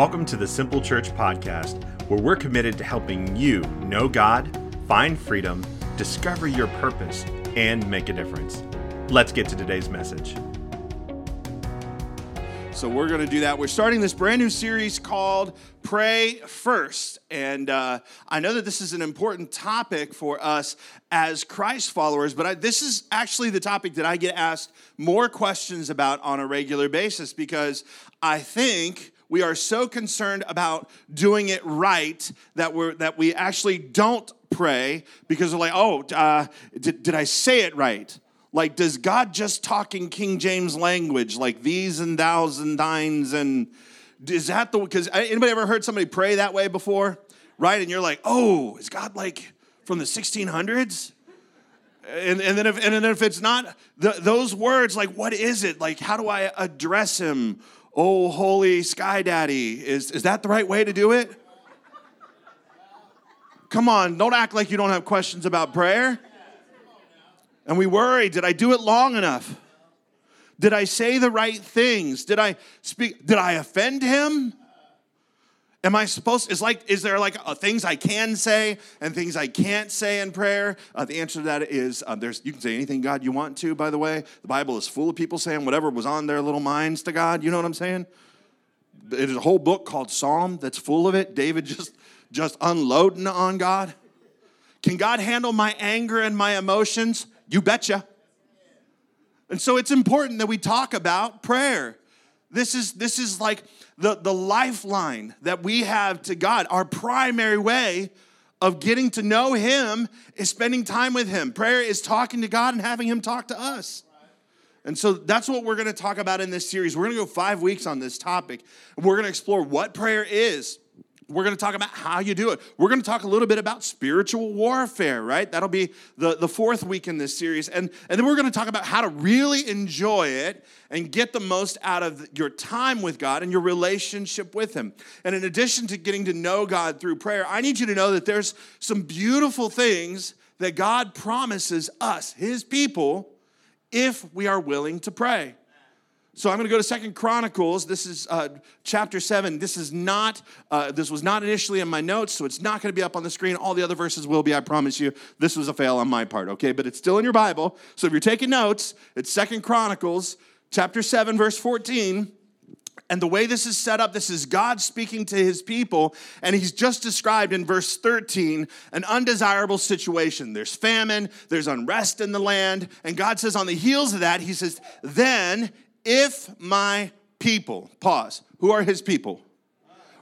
Welcome to the Simple Church Podcast, where we're committed to helping you know God, find freedom, discover your purpose, and make a difference. Let's get to today's message. So, we're going to do that. We're starting this brand new series called Pray First. And uh, I know that this is an important topic for us as Christ followers, but I, this is actually the topic that I get asked more questions about on a regular basis because I think we are so concerned about doing it right that we're that we actually don't pray because we're like, oh, uh, did, did I say it right? Like, does God just talk in King James language, like these and thous and thines? And is that the, because anybody ever heard somebody pray that way before? Right? And you're like, oh, is God like from the 1600s? And, and then if and then if it's not the, those words, like what is it? Like how do I address him? Oh, holy sky daddy, is is that the right way to do it? Come on, don't act like you don't have questions about prayer. And we worry did I do it long enough? Did I say the right things? Did I speak? Did I offend him? Am I supposed? Is like is there like uh, things I can say and things I can't say in prayer? Uh, the answer to that is uh, there's you can say anything God you want to. By the way, the Bible is full of people saying whatever was on their little minds to God. You know what I'm saying? Is a whole book called Psalm that's full of it. David just just unloading on God. Can God handle my anger and my emotions? You betcha. And so it's important that we talk about prayer. This is, this is like the, the lifeline that we have to God. Our primary way of getting to know Him is spending time with Him. Prayer is talking to God and having Him talk to us. And so that's what we're going to talk about in this series. We're going to go five weeks on this topic. We're going to explore what prayer is, we're going to talk about how you do it. We're going to talk a little bit about spiritual warfare, right? That'll be the, the fourth week in this series. And, and then we're going to talk about how to really enjoy it and get the most out of your time with God and your relationship with Him. And in addition to getting to know God through prayer, I need you to know that there's some beautiful things that God promises us, His people, if we are willing to pray. So I'm going to go to Second Chronicles. This is uh, chapter seven. This is not. Uh, this was not initially in my notes, so it's not going to be up on the screen. All the other verses will be. I promise you. This was a fail on my part. Okay, but it's still in your Bible. So if you're taking notes, it's Second Chronicles, chapter seven, verse 14. And the way this is set up, this is God speaking to his people, and he's just described in verse 13 an undesirable situation. There's famine, there's unrest in the land, and God says, on the heels of that, he says, then if my people, pause, who are his people?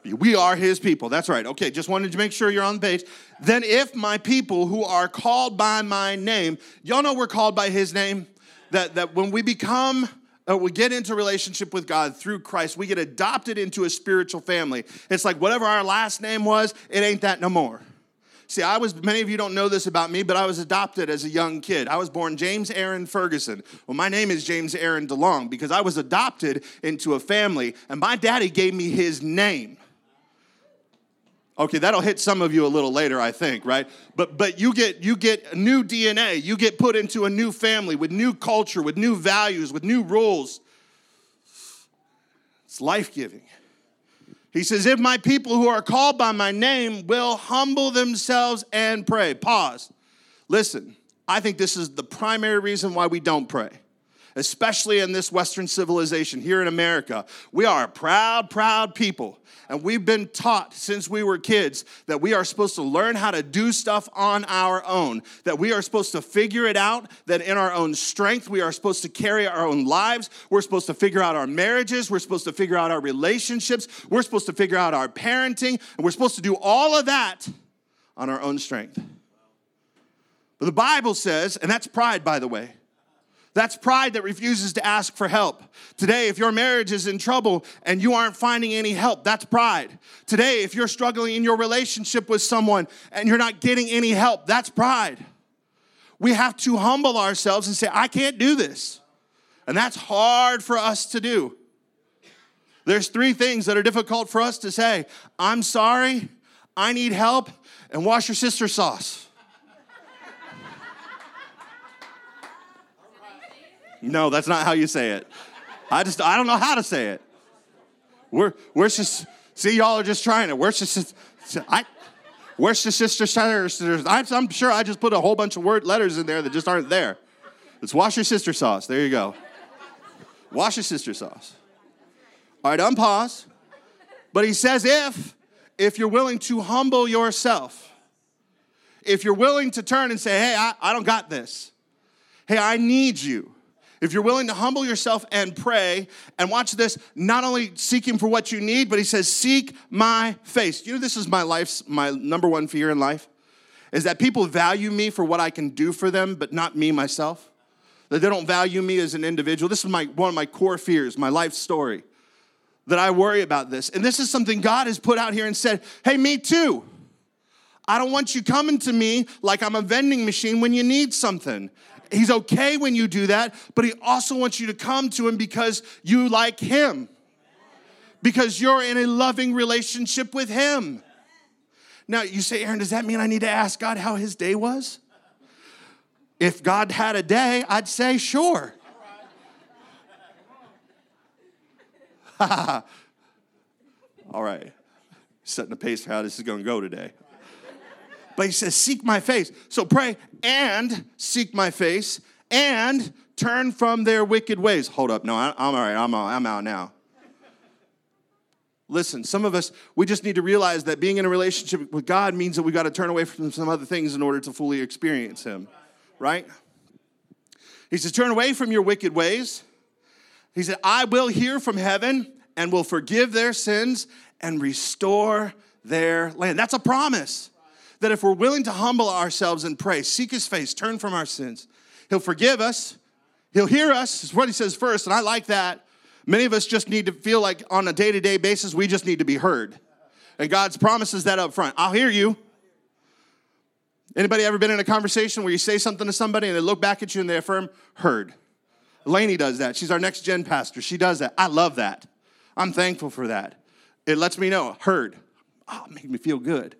We are his people. That's right. Okay, just wanted to make sure you're on the page. Then, if my people who are called by my name, y'all know we're called by his name? That, that when we become, uh, we get into relationship with God through Christ, we get adopted into a spiritual family. It's like whatever our last name was, it ain't that no more. See, I was, many of you don't know this about me, but I was adopted as a young kid. I was born James Aaron Ferguson. Well, my name is James Aaron DeLong because I was adopted into a family, and my daddy gave me his name. Okay, that'll hit some of you a little later, I think, right? But but you get you get new DNA. You get put into a new family with new culture, with new values, with new rules. It's life-giving. He says, If my people who are called by my name will humble themselves and pray. Pause. Listen, I think this is the primary reason why we don't pray especially in this Western civilization here in America. We are a proud, proud people. And we've been taught since we were kids that we are supposed to learn how to do stuff on our own, that we are supposed to figure it out, that in our own strength, we are supposed to carry our own lives. We're supposed to figure out our marriages. We're supposed to figure out our relationships. We're supposed to figure out our parenting. And we're supposed to do all of that on our own strength. But the Bible says, and that's pride, by the way, that's pride that refuses to ask for help. Today, if your marriage is in trouble and you aren't finding any help, that's pride. Today, if you're struggling in your relationship with someone and you're not getting any help, that's pride. We have to humble ourselves and say, I can't do this. And that's hard for us to do. There's three things that are difficult for us to say I'm sorry, I need help, and wash your sister's sauce. No, that's not how you say it. I just, I don't know how to say it. We're, we're just See, y'all are just trying it. Where's the sister? I, where's the sister? sister? I'm sure I just put a whole bunch of word letters in there that just aren't there. Let's wash your sister sauce. There you go. Wash your sister sauce. All right, unpause. But he says, if, if you're willing to humble yourself, if you're willing to turn and say, hey, I, I don't got this. Hey, I need you. If you're willing to humble yourself and pray, and watch this, not only seeking for what you need, but he says, Seek my face. You know, this is my life's, my number one fear in life, is that people value me for what I can do for them, but not me myself. That they don't value me as an individual. This is my, one of my core fears, my life story, that I worry about this. And this is something God has put out here and said, Hey, me too. I don't want you coming to me like I'm a vending machine when you need something. He's okay when you do that, but he also wants you to come to him because you like him. Because you're in a loving relationship with him. Now, you say, Aaron, does that mean I need to ask God how his day was? If God had a day, I'd say, sure. All right. Setting the pace for how this is going to go today. But he says, Seek my face. So pray and seek my face and turn from their wicked ways. Hold up. No, I, am all right. I'm, I'm out now. Listen, some of us, we just need to realize that being in a relationship with God means that we got to turn away from some other things in order to fully experience Him, right? He says, Turn away from your wicked ways. He said, I will hear from heaven and will forgive their sins and restore their land. That's a promise that if we're willing to humble ourselves and pray, seek his face, turn from our sins, he'll forgive us, he'll hear us, is what he says first, and I like that. Many of us just need to feel like on a day to day basis, we just need to be heard. And God's promises that up front. I'll hear you. Anybody ever been in a conversation where you say something to somebody and they look back at you and they affirm, heard? Lainey does that. She's our next gen pastor. She does that. I love that. I'm thankful for that. It lets me know, heard. Ah, oh, it made me feel good.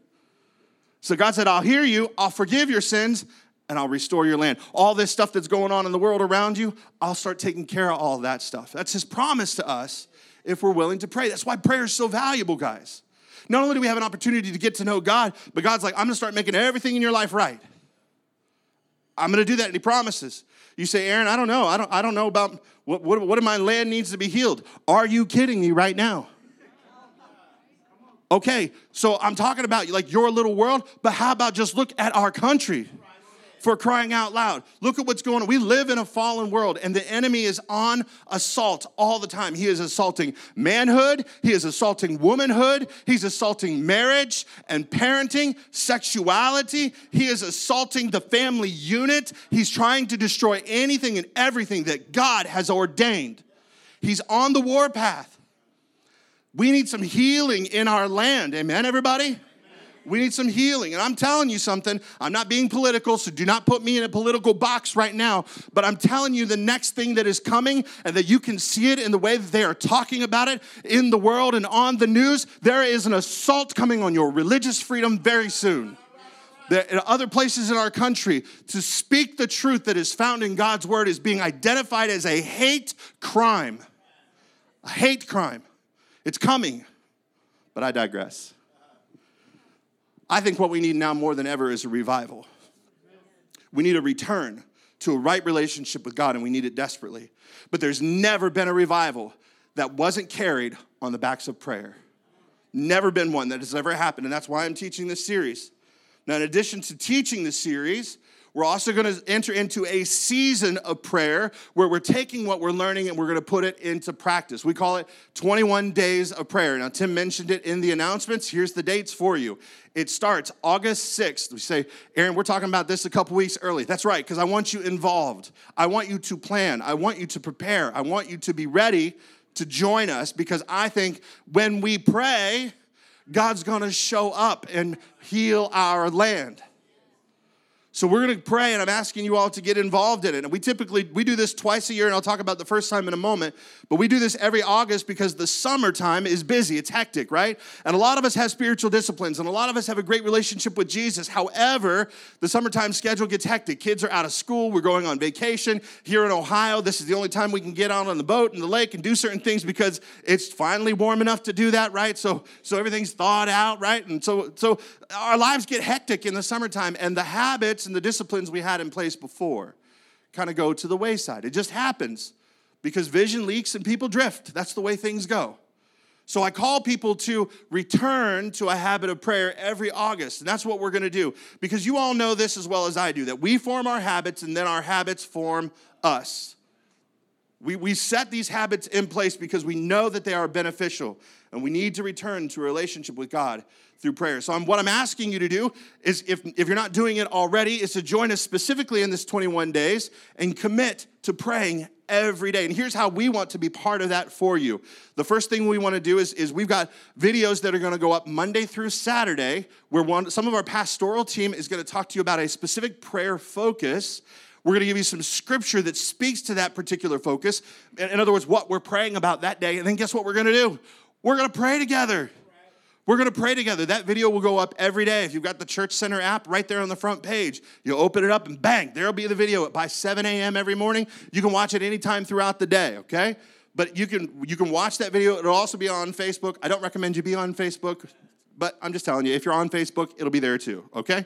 So God said, I'll hear you, I'll forgive your sins, and I'll restore your land. All this stuff that's going on in the world around you, I'll start taking care of all that stuff. That's his promise to us if we're willing to pray. That's why prayer is so valuable, guys. Not only do we have an opportunity to get to know God, but God's like, I'm gonna start making everything in your life right. I'm gonna do that, and he promises. You say, Aaron, I don't know. I don't, I don't know about what, what, what my land needs to be healed. Are you kidding me right now? Okay, so I'm talking about like your little world, but how about just look at our country? For crying out loud. Look at what's going on. We live in a fallen world, and the enemy is on assault all the time. He is assaulting manhood, he is assaulting womanhood, he's assaulting marriage and parenting, sexuality. He is assaulting the family unit. He's trying to destroy anything and everything that God has ordained. He's on the warpath. We need some healing in our land. Amen, everybody? We need some healing. And I'm telling you something, I'm not being political, so do not put me in a political box right now. But I'm telling you the next thing that is coming, and that you can see it in the way that they are talking about it in the world and on the news. There is an assault coming on your religious freedom very soon. In other places in our country, to speak the truth that is found in God's word is being identified as a hate crime. A hate crime. It's coming, but I digress. I think what we need now more than ever is a revival. We need a return to a right relationship with God, and we need it desperately. But there's never been a revival that wasn't carried on the backs of prayer. Never been one that has ever happened, and that's why I'm teaching this series. Now, in addition to teaching this series, we're also going to enter into a season of prayer where we're taking what we're learning and we're going to put it into practice. We call it 21 days of prayer. Now, Tim mentioned it in the announcements. Here's the dates for you. It starts August 6th. We say, Aaron, we're talking about this a couple weeks early. That's right, because I want you involved. I want you to plan. I want you to prepare. I want you to be ready to join us because I think when we pray, God's going to show up and heal our land. So we're going to pray, and I'm asking you all to get involved in it. And we typically we do this twice a year, and I'll talk about the first time in a moment. But we do this every August because the summertime is busy, it's hectic, right? And a lot of us have spiritual disciplines, and a lot of us have a great relationship with Jesus. However, the summertime schedule gets hectic. Kids are out of school, we're going on vacation here in Ohio. This is the only time we can get out on the boat and the lake and do certain things because it's finally warm enough to do that, right? So so everything's thawed out, right? And so so our lives get hectic in the summertime, and the habits and the disciplines we had in place before kind of go to the wayside. It just happens because vision leaks and people drift. That's the way things go. So I call people to return to a habit of prayer every August. And that's what we're going to do because you all know this as well as I do that we form our habits and then our habits form us. We, we set these habits in place because we know that they are beneficial and we need to return to a relationship with God through prayer. So I'm, what I'm asking you to do is, if, if you're not doing it already, is to join us specifically in this 21 days and commit to praying every day. And here's how we want to be part of that for you. The first thing we want to do is, is we've got videos that are going to go up Monday through Saturday, where one, some of our pastoral team is going to talk to you about a specific prayer focus. We're going to give you some scripture that speaks to that particular focus. In other words, what we're praying about that day. And then guess what we're going to do? We're going to pray together. We're going to pray together. That video will go up every day. If you've got the Church Center app right there on the front page, you'll open it up and bang, there'll be the video by 7 a.m. every morning. You can watch it anytime throughout the day, okay? But you can you can watch that video. It'll also be on Facebook. I don't recommend you be on Facebook, but I'm just telling you, if you're on Facebook, it'll be there too, okay?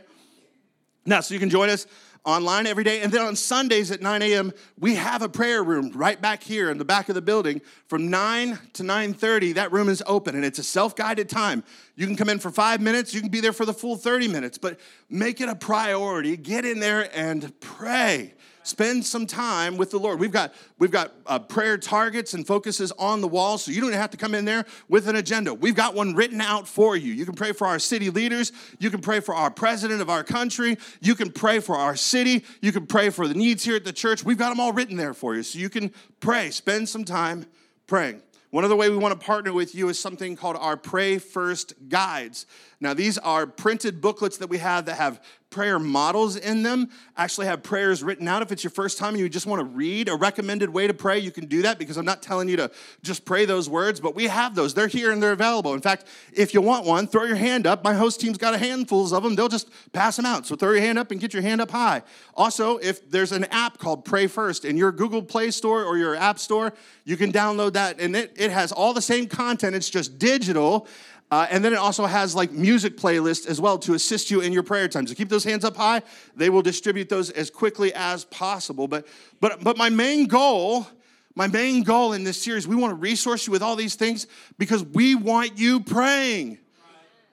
Now, so you can join us online every day. And then on Sundays at 9 a.m., we have a prayer room right back here in the back of the building. From 9 to 9:30, that room is open and it's a self-guided time. You can come in for five minutes, you can be there for the full 30 minutes, but make it a priority. Get in there and pray spend some time with the Lord. We've got we've got uh, prayer targets and focuses on the wall, so you don't have to come in there with an agenda. We've got one written out for you. You can pray for our city leaders. You can pray for our president of our country. You can pray for our city. You can pray for the needs here at the church. We've got them all written there for you, so you can pray. Spend some time praying. One other way we want to partner with you is something called our Pray First Guides. Now, these are printed booklets that we have that have prayer models in them, actually have prayers written out. If it's your first time and you just want to read a recommended way to pray, you can do that because I'm not telling you to just pray those words, but we have those. They're here and they're available. In fact, if you want one, throw your hand up. My host team's got a handfuls of them. They'll just pass them out. So throw your hand up and get your hand up high. Also, if there's an app called Pray First in your Google Play Store or your App Store, you can download that and it, it has all the same content. It's just digital uh, and then it also has like music playlists as well to assist you in your prayer time. So keep those hands up high. They will distribute those as quickly as possible. But but but my main goal, my main goal in this series, we want to resource you with all these things because we want you praying.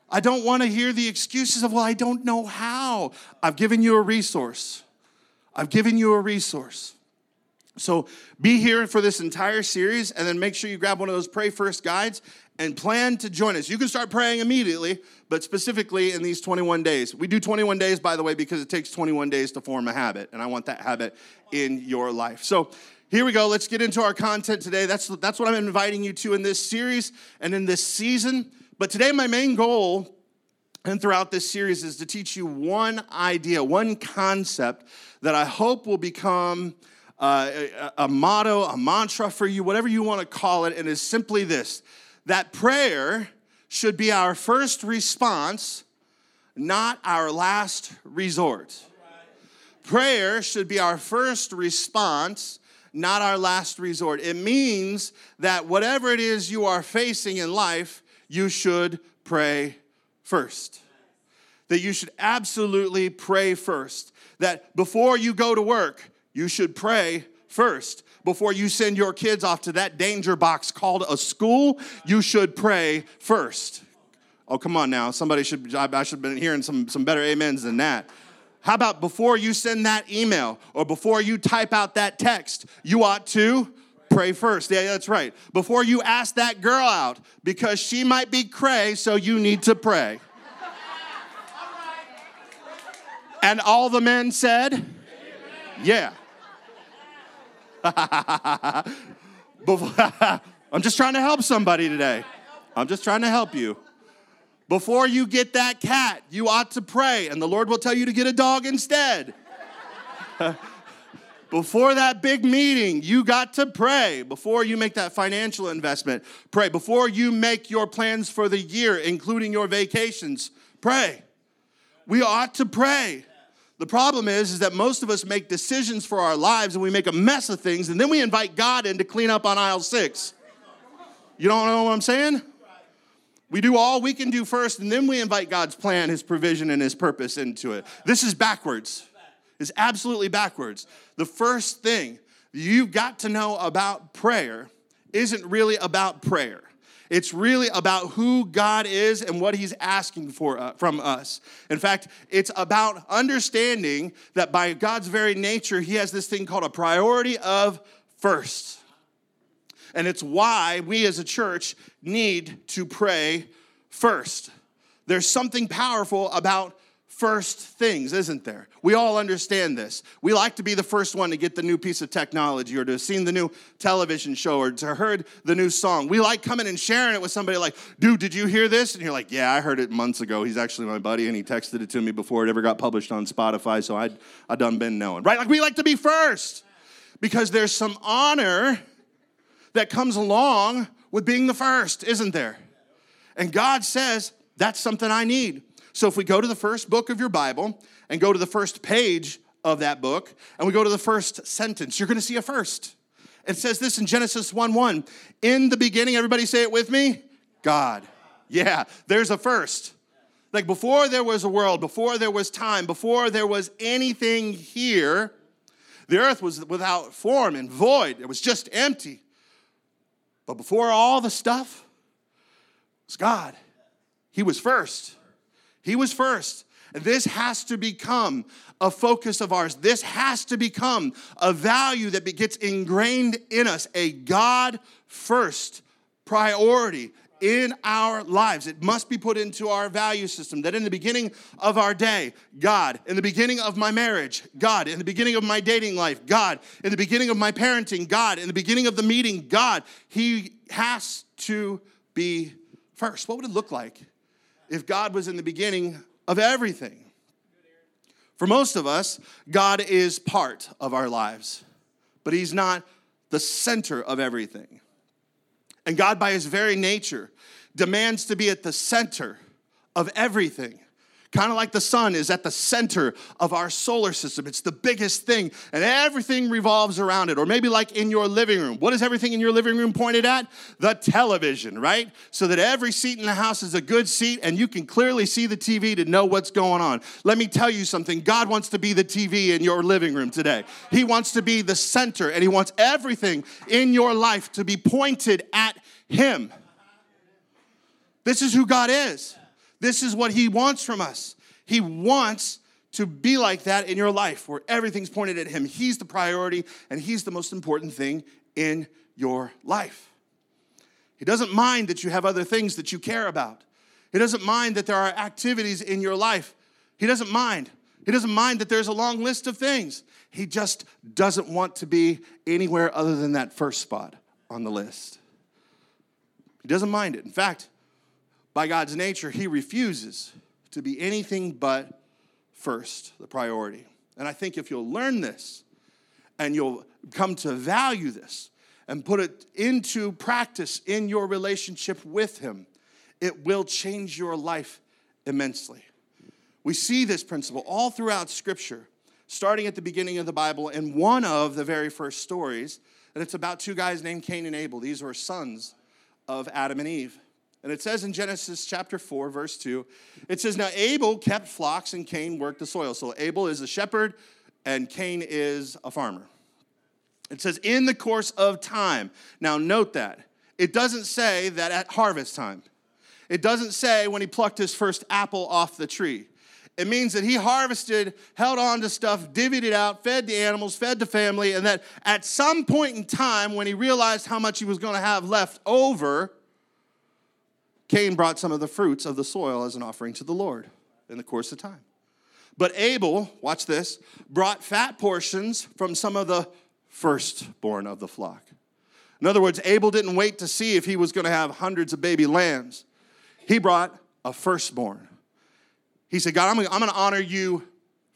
I don't want to hear the excuses of, well, I don't know how. I've given you a resource. I've given you a resource. So be here for this entire series and then make sure you grab one of those Pray First guides and plan to join us. You can start praying immediately, but specifically in these 21 days. We do 21 days, by the way, because it takes 21 days to form a habit, and I want that habit in your life. So here we go. Let's get into our content today. That's, that's what I'm inviting you to in this series and in this season. But today, my main goal and throughout this series is to teach you one idea, one concept that I hope will become uh, a, a motto, a mantra for you, whatever you want to call it, and is simply this that prayer should be our first response, not our last resort. Prayer should be our first response, not our last resort. It means that whatever it is you are facing in life, you should pray first. That you should absolutely pray first. That before you go to work, you should pray first before you send your kids off to that danger box called a school, you should pray first. Oh, come on now. Somebody should, I should have been hearing some, some better amens than that. How about before you send that email or before you type out that text, you ought to pray first. Yeah, that's right. Before you ask that girl out because she might be cray, so you need to pray. And all the men said, Yeah. I'm just trying to help somebody today. I'm just trying to help you. Before you get that cat, you ought to pray, and the Lord will tell you to get a dog instead. Before that big meeting, you got to pray. Before you make that financial investment, pray. Before you make your plans for the year, including your vacations, pray. We ought to pray. The problem is, is that most of us make decisions for our lives and we make a mess of things, and then we invite God in to clean up on aisle six. You don't know what I'm saying? We do all we can do first, and then we invite God's plan, His provision, and His purpose into it. This is backwards. It's absolutely backwards. The first thing you've got to know about prayer isn't really about prayer. It's really about who God is and what He's asking for uh, from us. In fact, it's about understanding that by God's very nature, He has this thing called a priority of first. And it's why we as a church need to pray first. There's something powerful about first things, isn't there? We all understand this. We like to be the first one to get the new piece of technology or to have seen the new television show or to heard the new song. We like coming and sharing it with somebody like, dude, did you hear this? And you're like, yeah, I heard it months ago. He's actually my buddy and he texted it to me before it ever got published on Spotify, so I'd, I done been knowing, right? Like we like to be first because there's some honor that comes along with being the first, isn't there? And God says, that's something I need. So if we go to the first book of your Bible and go to the first page of that book and we go to the first sentence, you're going to see a first. It says this in Genesis 1 1. In the beginning, everybody say it with me God. Yeah, there's a first. Like before there was a world, before there was time, before there was anything here, the earth was without form and void. It was just empty. But before all the stuff it was God. He was first. He was first. This has to become a focus of ours. This has to become a value that gets ingrained in us, a God first priority in our lives. It must be put into our value system that in the beginning of our day, God, in the beginning of my marriage, God, in the beginning of my dating life, God, in the beginning of my parenting, God, in the beginning of the meeting, God, He has to be first. What would it look like if God was in the beginning of everything? For most of us, God is part of our lives, but He's not the center of everything. And God, by His very nature, demands to be at the center of everything. Kind of like the sun is at the center of our solar system. It's the biggest thing, and everything revolves around it. Or maybe like in your living room. What is everything in your living room pointed at? The television, right? So that every seat in the house is a good seat, and you can clearly see the TV to know what's going on. Let me tell you something God wants to be the TV in your living room today. He wants to be the center, and He wants everything in your life to be pointed at Him. This is who God is. This is what He wants from us. He wants to be like that in your life where everything's pointed at Him. He's the priority and He's the most important thing in your life. He doesn't mind that you have other things that you care about. He doesn't mind that there are activities in your life. He doesn't mind. He doesn't mind that there's a long list of things. He just doesn't want to be anywhere other than that first spot on the list. He doesn't mind it. In fact, by God's nature, he refuses to be anything but first, the priority. And I think if you'll learn this and you'll come to value this and put it into practice in your relationship with him, it will change your life immensely. We see this principle all throughout Scripture, starting at the beginning of the Bible in one of the very first stories, and it's about two guys named Cain and Abel. These were sons of Adam and Eve. And it says in Genesis chapter 4, verse 2, it says, Now Abel kept flocks and Cain worked the soil. So Abel is a shepherd and Cain is a farmer. It says, In the course of time. Now note that. It doesn't say that at harvest time. It doesn't say when he plucked his first apple off the tree. It means that he harvested, held on to stuff, divvied it out, fed the animals, fed the family, and that at some point in time, when he realized how much he was going to have left over, Cain brought some of the fruits of the soil as an offering to the Lord in the course of time. But Abel, watch this, brought fat portions from some of the firstborn of the flock. In other words, Abel didn't wait to see if he was going to have hundreds of baby lambs. He brought a firstborn. He said, God, I'm gonna, honor you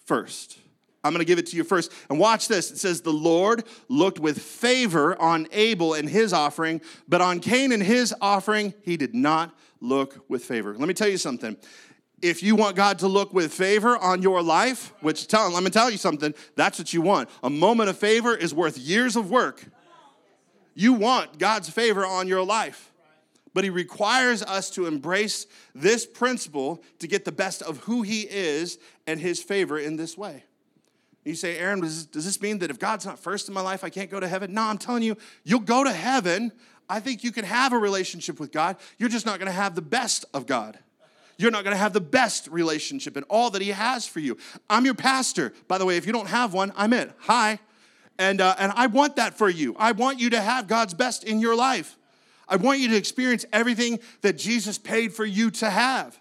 first. I'm going to give it to you first. And watch this. It says, The Lord looked with favor on Abel and his offering, but on Cain and his offering, he did not look with favor. Let me tell you something. If you want God to look with favor on your life, which tell, let me tell you something, that's what you want. A moment of favor is worth years of work. You want God's favor on your life. But he requires us to embrace this principle to get the best of who he is and his favor in this way. You say, Aaron, does, does this mean that if God's not first in my life, I can't go to heaven? No, I'm telling you, you'll go to heaven. I think you can have a relationship with God. You're just not going to have the best of God. You're not going to have the best relationship and all that He has for you. I'm your pastor. By the way, if you don't have one, I'm it. Hi. And, uh, and I want that for you. I want you to have God's best in your life. I want you to experience everything that Jesus paid for you to have.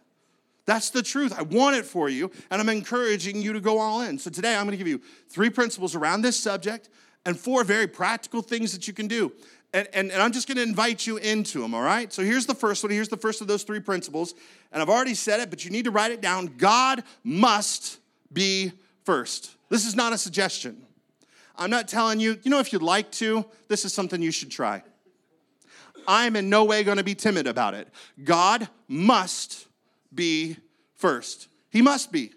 That's the truth. I want it for you, and I'm encouraging you to go all in. So today I'm going to give you three principles around this subject and four very practical things that you can do. And, and, and I'm just going to invite you into them, all right? So here's the first one. Here's the first of those three principles. And I've already said it, but you need to write it down. God must be first. This is not a suggestion. I'm not telling you, you know, if you'd like to, this is something you should try. I'm in no way going to be timid about it. God must be first. He must be.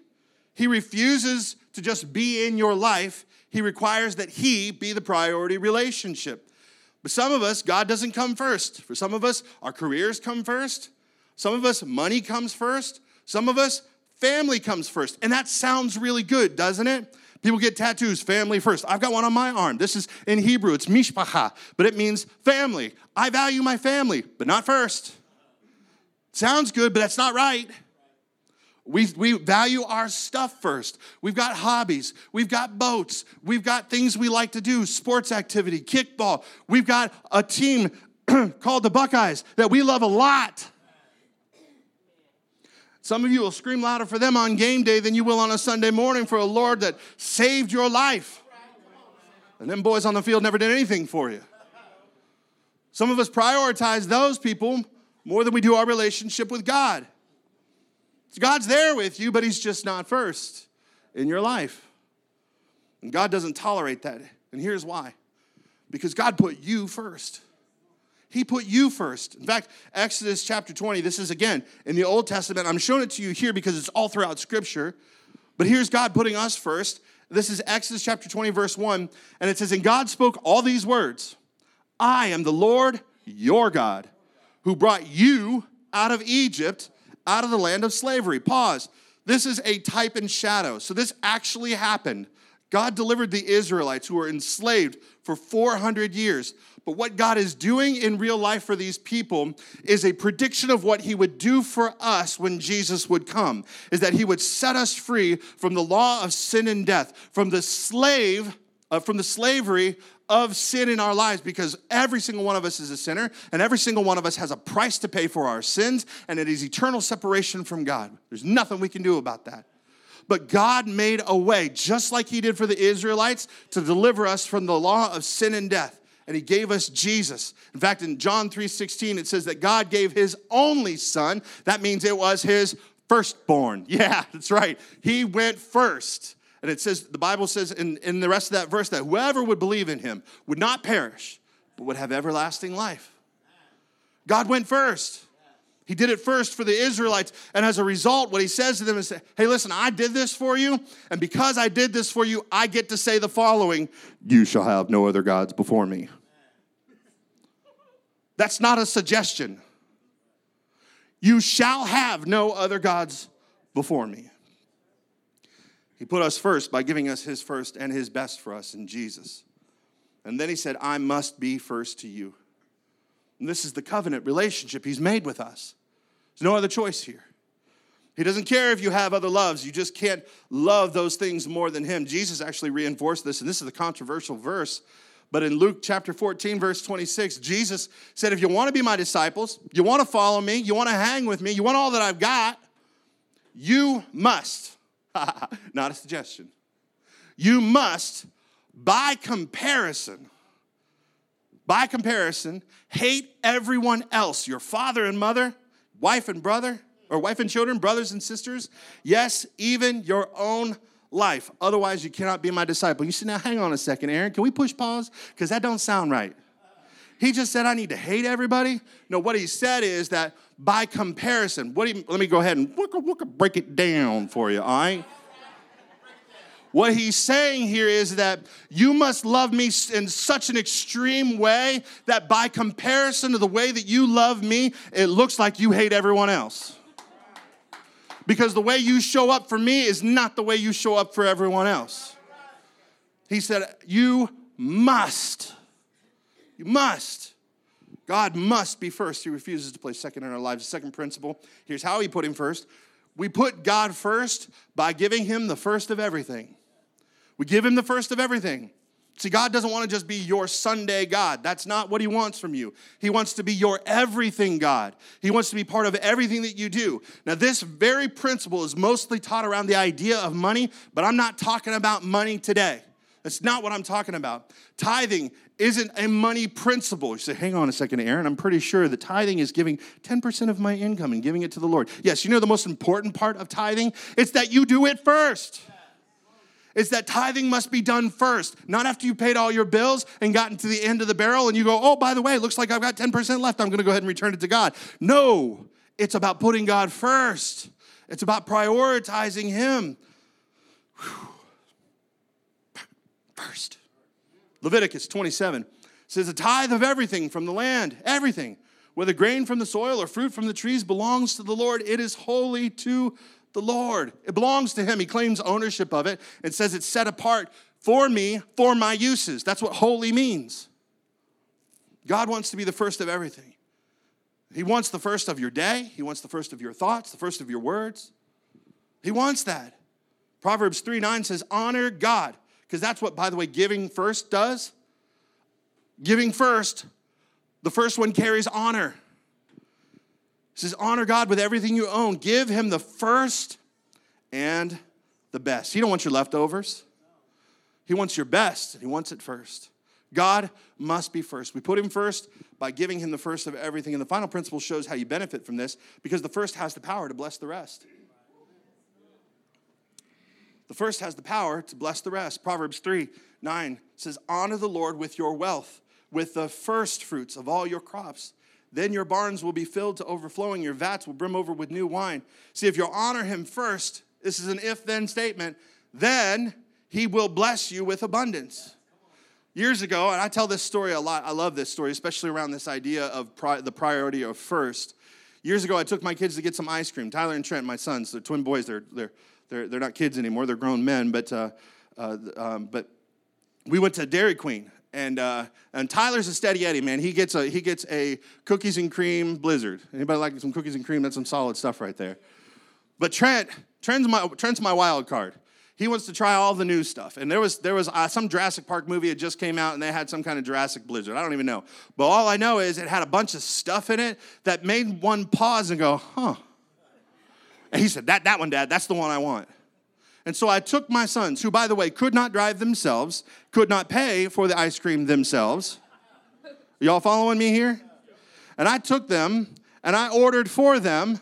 He refuses to just be in your life, He requires that He be the priority relationship. But some of us, God doesn't come first. For some of us, our careers come first. Some of us, money comes first. Some of us, family comes first. And that sounds really good, doesn't it? People get tattoos, family first. I've got one on my arm. This is in Hebrew, it's mishpacha, but it means family. I value my family, but not first. Sounds good, but that's not right. We, we value our stuff first. We've got hobbies. We've got boats. We've got things we like to do, sports activity, kickball. We've got a team called the Buckeyes that we love a lot. Some of you will scream louder for them on game day than you will on a Sunday morning for a Lord that saved your life. And them boys on the field never did anything for you. Some of us prioritize those people more than we do our relationship with God. So God's there with you, but He's just not first in your life. And God doesn't tolerate that. And here's why because God put you first. He put you first. In fact, Exodus chapter 20, this is again in the Old Testament. I'm showing it to you here because it's all throughout Scripture. But here's God putting us first. This is Exodus chapter 20, verse 1. And it says, And God spoke all these words I am the Lord your God who brought you out of Egypt, out of the land of slavery. Pause. This is a type and shadow. So this actually happened. God delivered the Israelites who were enslaved for 400 years. But what God is doing in real life for these people is a prediction of what he would do for us when Jesus would come. Is that he would set us free from the law of sin and death, from the slave uh, from the slavery of sin in our lives because every single one of us is a sinner and every single one of us has a price to pay for our sins and it is eternal separation from God. There's nothing we can do about that. But God made a way, just like He did for the Israelites, to deliver us from the law of sin and death. And He gave us Jesus. In fact, in John 3:16, it says that God gave His only Son. That means it was His firstborn. Yeah, that's right. He went first. And it says, the Bible says in, in the rest of that verse that whoever would believe in him would not perish, but would have everlasting life. God went first. He did it first for the Israelites. And as a result, what he says to them is, hey, listen, I did this for you. And because I did this for you, I get to say the following You shall have no other gods before me. That's not a suggestion. You shall have no other gods before me. He put us first by giving us his first and his best for us in Jesus. And then he said, I must be first to you. And this is the covenant relationship he's made with us. There's no other choice here. He doesn't care if you have other loves. You just can't love those things more than him. Jesus actually reinforced this, and this is a controversial verse. But in Luke chapter 14, verse 26, Jesus said, If you want to be my disciples, you want to follow me, you want to hang with me, you want all that I've got, you must Not a suggestion. You must, by comparison, by comparison, hate everyone else your father and mother, wife and brother, Or wife and children, brothers and sisters? Yes, even your own life. Otherwise, you cannot be my disciple. You say, now hang on a second, Aaron. Can we push pause? Because that don't sound right. He just said, I need to hate everybody. No, what he said is that by comparison, what he, let me go ahead and break it down for you, all right? What he's saying here is that you must love me in such an extreme way that by comparison to the way that you love me, it looks like you hate everyone else. Because the way you show up for me is not the way you show up for everyone else. He said, You must you must. God must be first. He refuses to place second in our lives. The second principle here's how he put him first. We put God first by giving him the first of everything. We give him the first of everything. See, God doesn't want to just be your Sunday God. That's not what He wants from you. He wants to be your everything God. He wants to be part of everything that you do. Now, this very principle is mostly taught around the idea of money, but I'm not talking about money today. That's not what I'm talking about. Tithing isn't a money principle. You say, hang on a second, Aaron. I'm pretty sure that tithing is giving 10% of my income and giving it to the Lord. Yes, you know the most important part of tithing? It's that you do it first. It's that tithing must be done first, not after you paid all your bills and gotten to the end of the barrel and you go, oh, by the way, looks like I've got 10% left. I'm going to go ahead and return it to God. No, it's about putting God first, it's about prioritizing Him. Whew first. Leviticus 27 says, A tithe of everything from the land, everything, whether grain from the soil or fruit from the trees, belongs to the Lord. It is holy to the Lord. It belongs to Him. He claims ownership of it and says it's set apart for me, for my uses. That's what holy means. God wants to be the first of everything. He wants the first of your day, He wants the first of your thoughts, the first of your words. He wants that. Proverbs 3 9 says, Honor God because that's what, by the way, giving first does. Giving first, the first one carries honor. It says, honor God with everything you own. Give him the first and the best. He don't want your leftovers. He wants your best. And he wants it first. God must be first. We put him first by giving him the first of everything. And the final principle shows how you benefit from this because the first has the power to bless the rest. The first has the power to bless the rest. Proverbs 3 9 says, Honor the Lord with your wealth, with the first fruits of all your crops. Then your barns will be filled to overflowing, your vats will brim over with new wine. See, if you'll honor him first, this is an if then statement, then he will bless you with abundance. Years ago, and I tell this story a lot, I love this story, especially around this idea of pri- the priority of first. Years ago, I took my kids to get some ice cream. Tyler and Trent, my sons, they're twin boys, they're, they're they're, they're not kids anymore, they're grown men, but, uh, uh, um, but we went to Dairy Queen. And, uh, and Tyler's a steady Eddie, man. He gets, a, he gets a cookies and cream blizzard. Anybody like some cookies and cream? That's some solid stuff right there. But Trent, Trent's my, Trent's my wild card he wants to try all the new stuff. And there was there was uh, some Jurassic Park movie that just came out, and they had some kind of Jurassic Blizzard. I don't even know, but all I know is it had a bunch of stuff in it that made one pause and go, "Huh." And he said, That, that one, Dad, that's the one I want. And so I took my sons, who, by the way, could not drive themselves, could not pay for the ice cream themselves. Y'all following me here? And I took them and I ordered for them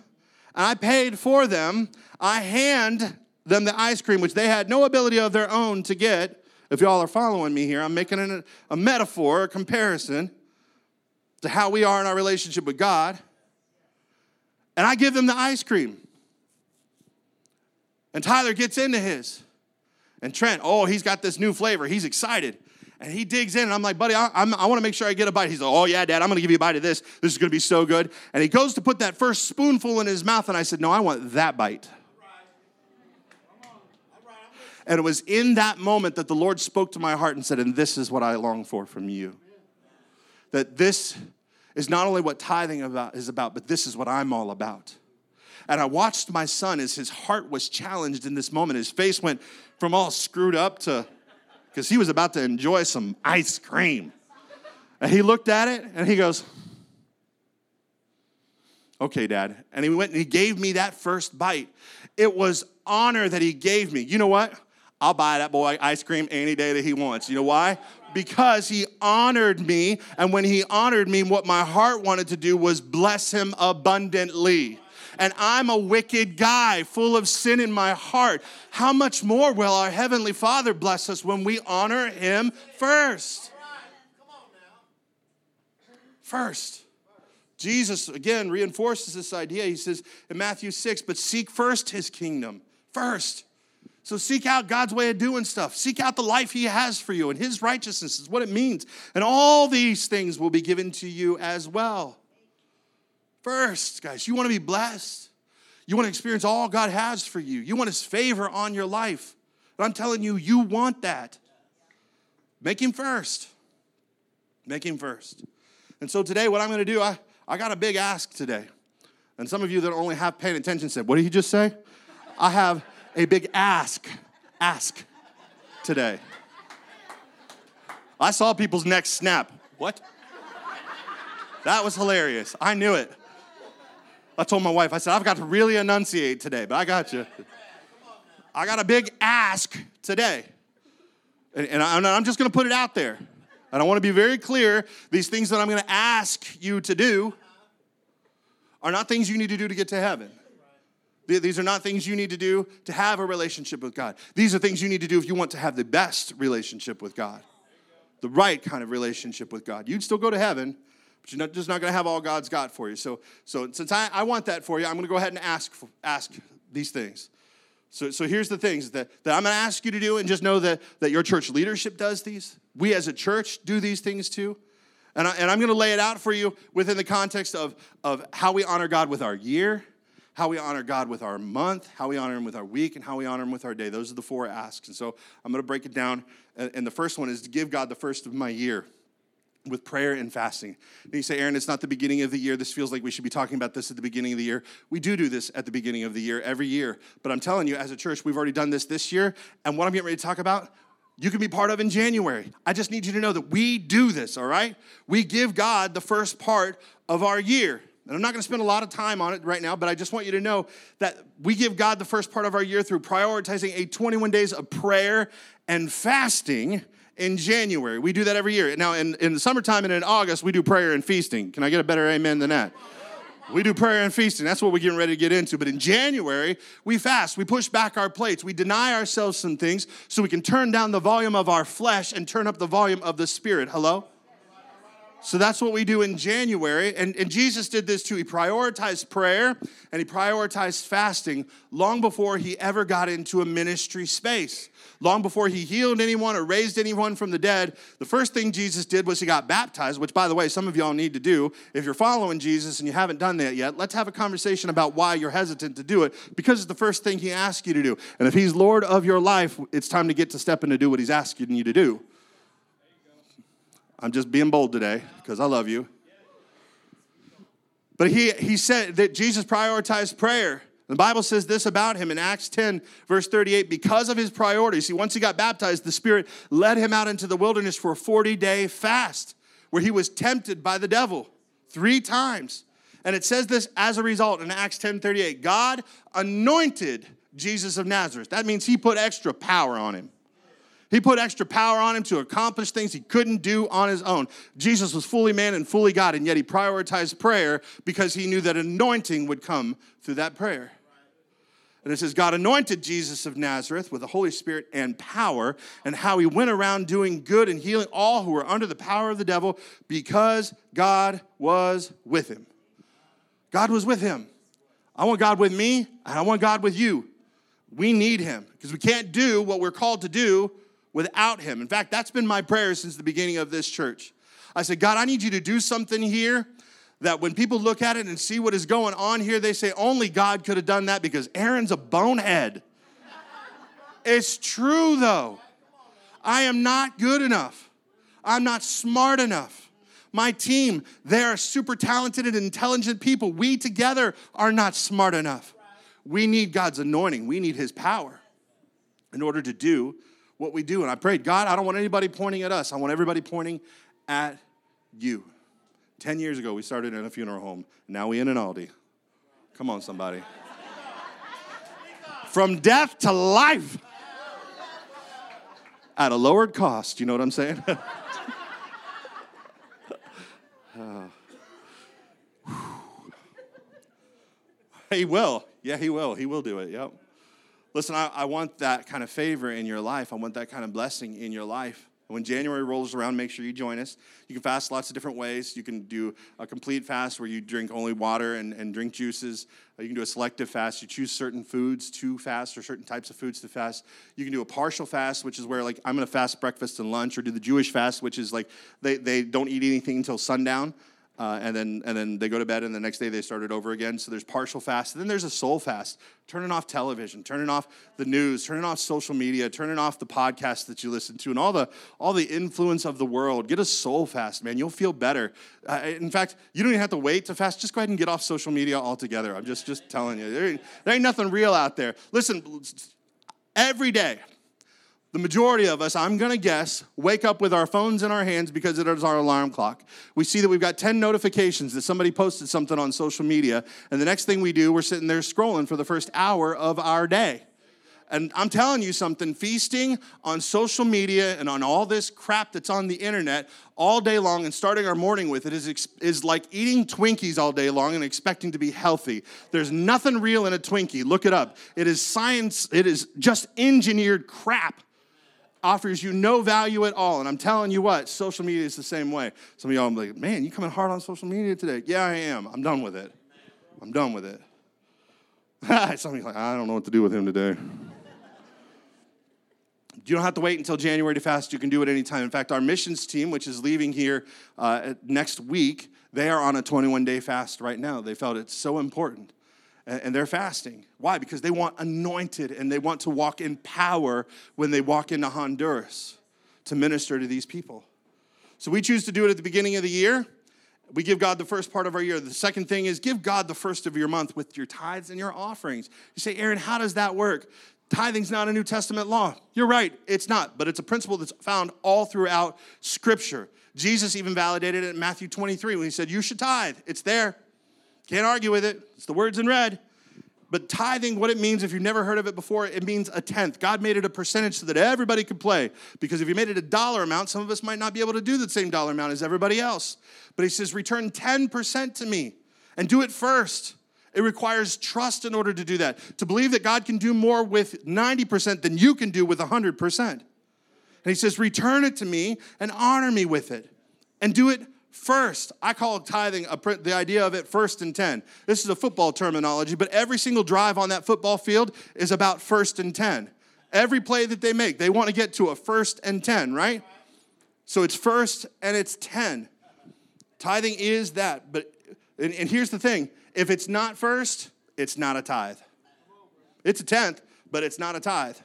and I paid for them. I hand them the ice cream, which they had no ability of their own to get. If y'all are following me here, I'm making a, a metaphor, a comparison to how we are in our relationship with God. And I give them the ice cream. And Tyler gets into his. And Trent, oh, he's got this new flavor. He's excited. And he digs in, and I'm like, buddy, I, I want to make sure I get a bite. He's like, oh, yeah, dad, I'm going to give you a bite of this. This is going to be so good. And he goes to put that first spoonful in his mouth, and I said, no, I want that bite. And it was in that moment that the Lord spoke to my heart and said, and this is what I long for from you. That this is not only what tithing about, is about, but this is what I'm all about. And I watched my son as his heart was challenged in this moment. His face went from all screwed up to, because he was about to enjoy some ice cream. And he looked at it and he goes, Okay, dad. And he went and he gave me that first bite. It was honor that he gave me. You know what? I'll buy that boy ice cream any day that he wants. You know why? Because he honored me. And when he honored me, what my heart wanted to do was bless him abundantly. And I'm a wicked guy full of sin in my heart. How much more will our Heavenly Father bless us when we honor Him first? First. Jesus, again, reinforces this idea. He says in Matthew 6, but seek first His kingdom. First. So seek out God's way of doing stuff. Seek out the life He has for you, and His righteousness is what it means. And all these things will be given to you as well. First, guys, you want to be blessed. You want to experience all God has for you. You want His favor on your life. And I'm telling you, you want that. Make Him first. Make Him first. And so today, what I'm going to do, I, I got a big ask today. And some of you that only have paying attention said, What did he just say? I have a big ask, ask today. I saw people's necks snap. What? That was hilarious. I knew it. I told my wife, I said, I've got to really enunciate today, but I got you. I got a big ask today. And, and, I, am just going to put it out there. And I want to be very clear these things that I'm going to ask you to do are not things you need to do to get to heaven. These are not things you need to do to have a relationship with God. These are things you need to do if you want to have the best relationship with God, the right kind of relationship with God. You'd still go to heaven, but you're not, just not going to have all God's got for you. So, so since I, I want that for you, I'm going to go ahead and ask, ask these things. So, so here's the things that, that I'm going to ask you to do, and just know that, that your church leadership does these. We as a church do these things too. And, I, and I'm going to lay it out for you within the context of, of how we honor God with our year how we honor God with our month, how we honor Him with our week, and how we honor Him with our day. Those are the four asks. And so I'm going to break it down. And the first one is to give God the first of my year with prayer and fasting. And you say, Aaron, it's not the beginning of the year. This feels like we should be talking about this at the beginning of the year. We do do this at the beginning of the year every year. But I'm telling you, as a church, we've already done this this year. And what I'm getting ready to talk about, you can be part of in January. I just need you to know that we do this, all right? We give God the first part of our year. And I'm not going to spend a lot of time on it right now, but I just want you to know that we give God the first part of our year through prioritizing a 21 days of prayer and fasting in January. We do that every year. Now, in, in the summertime and in August, we do prayer and feasting. Can I get a better amen than that? We do prayer and feasting. That's what we're getting ready to get into. But in January, we fast. We push back our plates. We deny ourselves some things so we can turn down the volume of our flesh and turn up the volume of the spirit. Hello? So that's what we do in January. And, and Jesus did this too. He prioritized prayer and he prioritized fasting long before he ever got into a ministry space. Long before he healed anyone or raised anyone from the dead, the first thing Jesus did was he got baptized, which, by the way, some of y'all need to do. If you're following Jesus and you haven't done that yet, let's have a conversation about why you're hesitant to do it because it's the first thing he asks you to do. And if he's Lord of your life, it's time to get to step to do what he's asking you to do. I'm just being bold today because I love you. But he, he said that Jesus prioritized prayer. The Bible says this about him in Acts 10, verse 38 because of his priorities. See, once he got baptized, the Spirit led him out into the wilderness for a 40 day fast where he was tempted by the devil three times. And it says this as a result in Acts 10 38 God anointed Jesus of Nazareth. That means he put extra power on him. He put extra power on him to accomplish things he couldn't do on his own. Jesus was fully man and fully God, and yet he prioritized prayer because he knew that anointing would come through that prayer. And it says, God anointed Jesus of Nazareth with the Holy Spirit and power, and how he went around doing good and healing all who were under the power of the devil because God was with him. God was with him. I want God with me, and I want God with you. We need him because we can't do what we're called to do without him. In fact, that's been my prayer since the beginning of this church. I said, God, I need you to do something here that when people look at it and see what is going on here, they say, only God could have done that because Aaron's a bonehead. it's true, though. I am not good enough, I'm not smart enough. My team, they are super talented and intelligent people. We together are not smart enough. We need God's anointing, we need His power in order to do what we do. And I prayed, God, I don't want anybody pointing at us. I want everybody pointing at you. 10 years ago, we started in a funeral home. Now we in an Aldi. Come on, somebody. From death to life at a lowered cost. You know what I'm saying? He will. Yeah, he will. He will do it. Yep. Listen, I, I want that kind of favor in your life. I want that kind of blessing in your life. When January rolls around, make sure you join us. You can fast lots of different ways. You can do a complete fast where you drink only water and, and drink juices. Uh, you can do a selective fast. You choose certain foods to fast or certain types of foods to fast. You can do a partial fast, which is where, like, I'm going to fast breakfast and lunch, or do the Jewish fast, which is like they, they don't eat anything until sundown. Uh, and then and then they go to bed and the next day they start it over again. So there's partial fast and then there's a soul fast. Turning off television turning off the news turning off social media turning off the podcasts that you listen to and all the all the influence of the world. Get a soul fast man. You'll feel better. Uh, in fact you don't even have to wait to fast. Just go ahead and get off social media altogether. I'm just just telling you. There ain't, there ain't nothing real out there. Listen every day the majority of us, I'm gonna guess, wake up with our phones in our hands because it is our alarm clock. We see that we've got 10 notifications that somebody posted something on social media, and the next thing we do, we're sitting there scrolling for the first hour of our day. And I'm telling you something, feasting on social media and on all this crap that's on the internet all day long and starting our morning with it is, is like eating Twinkies all day long and expecting to be healthy. There's nothing real in a Twinkie. Look it up. It is science, it is just engineered crap offers you no value at all. And I'm telling you what, social media is the same way. Some of y'all are like, man, you coming hard on social media today? Yeah, I am. I'm done with it. I'm done with it. Some of you like, I don't know what to do with him today. You don't have to wait until January to fast. You can do it anytime. In fact, our missions team, which is leaving here uh, next week, they are on a 21 day fast right now. They felt it's so important and they're fasting. Why? Because they want anointed and they want to walk in power when they walk into Honduras to minister to these people. So we choose to do it at the beginning of the year. We give God the first part of our year. The second thing is give God the first of your month with your tithes and your offerings. You say, Aaron, how does that work? Tithing's not a New Testament law. You're right, it's not, but it's a principle that's found all throughout Scripture. Jesus even validated it in Matthew 23 when he said, You should tithe. It's there. Can't argue with it. It's the words in red. But tithing, what it means, if you've never heard of it before, it means a tenth. God made it a percentage so that everybody could play. Because if you made it a dollar amount, some of us might not be able to do the same dollar amount as everybody else. But he says, return 10% to me and do it first. It requires trust in order to do that, to believe that God can do more with 90% than you can do with 100%. And he says, return it to me and honor me with it and do it first. I call tithing a, the idea of it first and 10. This is a football terminology, but every single drive on that football field is about first and 10. Every play that they make, they want to get to a first and 10, right? So it's first and it's 10. Tithing is that. But and, and here's the thing if it's not first, it's not a tithe. It's a tenth, but it's not a tithe.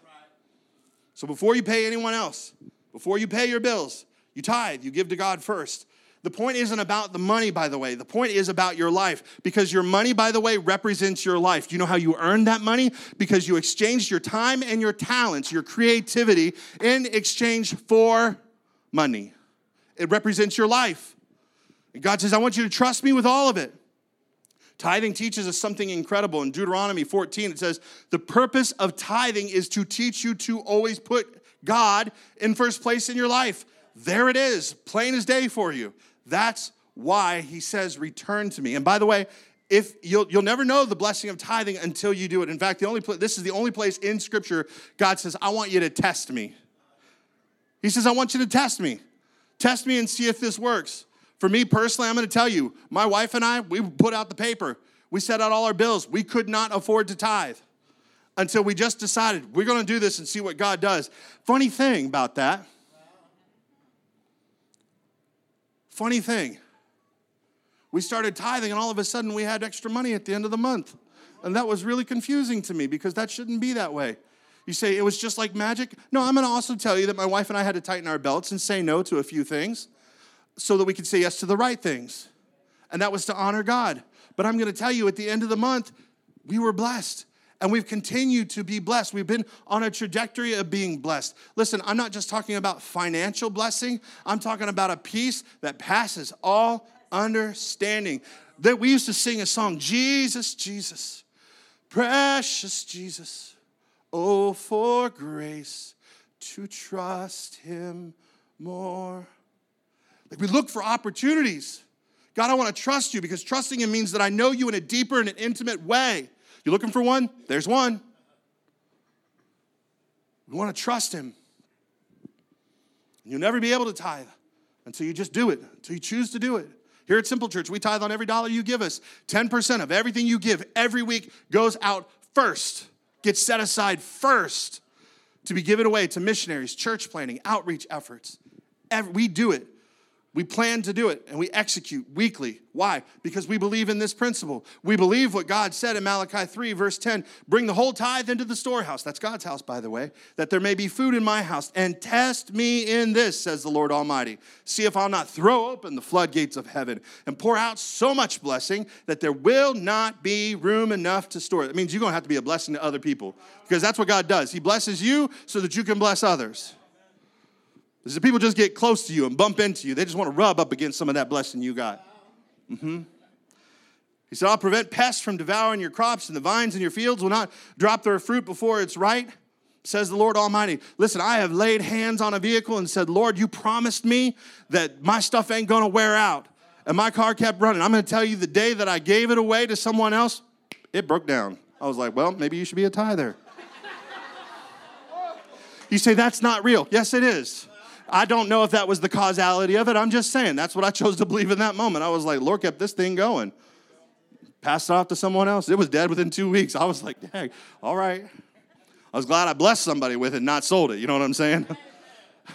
So before you pay anyone else, before you pay your bills, you tithe, you give to God first. The point isn't about the money, by the way. The point is about your life because your money, by the way, represents your life. You know how you earned that money? Because you exchanged your time and your talents, your creativity, in exchange for money. It represents your life. And God says, I want you to trust me with all of it. Tithing teaches us something incredible. In Deuteronomy 14, it says, The purpose of tithing is to teach you to always put God in first place in your life. There it is, plain as day for you. That's why he says, Return to me. And by the way, if you'll, you'll never know the blessing of tithing until you do it. In fact, the only this is the only place in Scripture God says, I want you to test me. He says, I want you to test me. Test me and see if this works. For me personally, I'm going to tell you, my wife and I, we put out the paper. We set out all our bills. We could not afford to tithe until we just decided we're going to do this and see what God does. Funny thing about that Funny thing, we started tithing, and all of a sudden we had extra money at the end of the month. And that was really confusing to me because that shouldn't be that way. You say it was just like magic? No, I'm gonna also tell you that my wife and I had to tighten our belts and say no to a few things so that we could say yes to the right things. And that was to honor God. But I'm gonna tell you at the end of the month, we were blessed and we've continued to be blessed. We've been on a trajectory of being blessed. Listen, I'm not just talking about financial blessing, I'm talking about a peace that passes all understanding. That we used to sing a song, Jesus, Jesus, precious Jesus, oh, for grace to trust him more. Like we look for opportunities. God, I want to trust you because trusting him means that I know you in a deeper and an intimate way. You looking for one? There's one. We want to trust Him. You'll never be able to tithe until you just do it, until you choose to do it. Here at Simple Church, we tithe on every dollar you give us. 10% of everything you give every week goes out first, gets set aside first to be given away to missionaries, church planting, outreach efforts. We do it we plan to do it and we execute weekly. Why? Because we believe in this principle. We believe what God said in Malachi 3, verse 10 bring the whole tithe into the storehouse. That's God's house, by the way, that there may be food in my house. And test me in this, says the Lord Almighty. See if I'll not throw open the floodgates of heaven and pour out so much blessing that there will not be room enough to store it. That means you're going to have to be a blessing to other people because that's what God does. He blesses you so that you can bless others. Is the people just get close to you and bump into you. They just want to rub up against some of that blessing you got. Mm-hmm. He said, I'll prevent pests from devouring your crops, and the vines in your fields will not drop their fruit before it's right, says the Lord Almighty. Listen, I have laid hands on a vehicle and said, Lord, you promised me that my stuff ain't gonna wear out. And my car kept running. I'm gonna tell you the day that I gave it away to someone else, it broke down. I was like, well, maybe you should be a tither. you say, that's not real. Yes, it is. I don't know if that was the causality of it. I'm just saying that's what I chose to believe in that moment. I was like, Lord kept this thing going. Passed it off to someone else. It was dead within two weeks. I was like, dang, all right. I was glad I blessed somebody with it, not sold it. You know what I'm saying?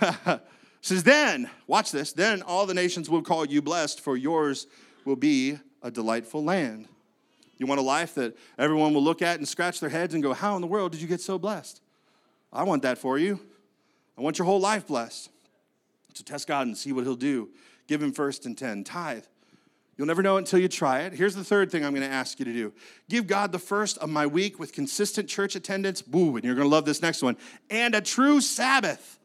says, then, watch this, then all the nations will call you blessed, for yours will be a delightful land. You want a life that everyone will look at and scratch their heads and go, How in the world did you get so blessed? I want that for you. I want your whole life blessed. So test God and see what He'll do. Give Him first and 10. Tithe. You'll never know until you try it. Here's the third thing I'm going to ask you to do give God the first of my week with consistent church attendance. Boo, and you're going to love this next one. And a true Sabbath.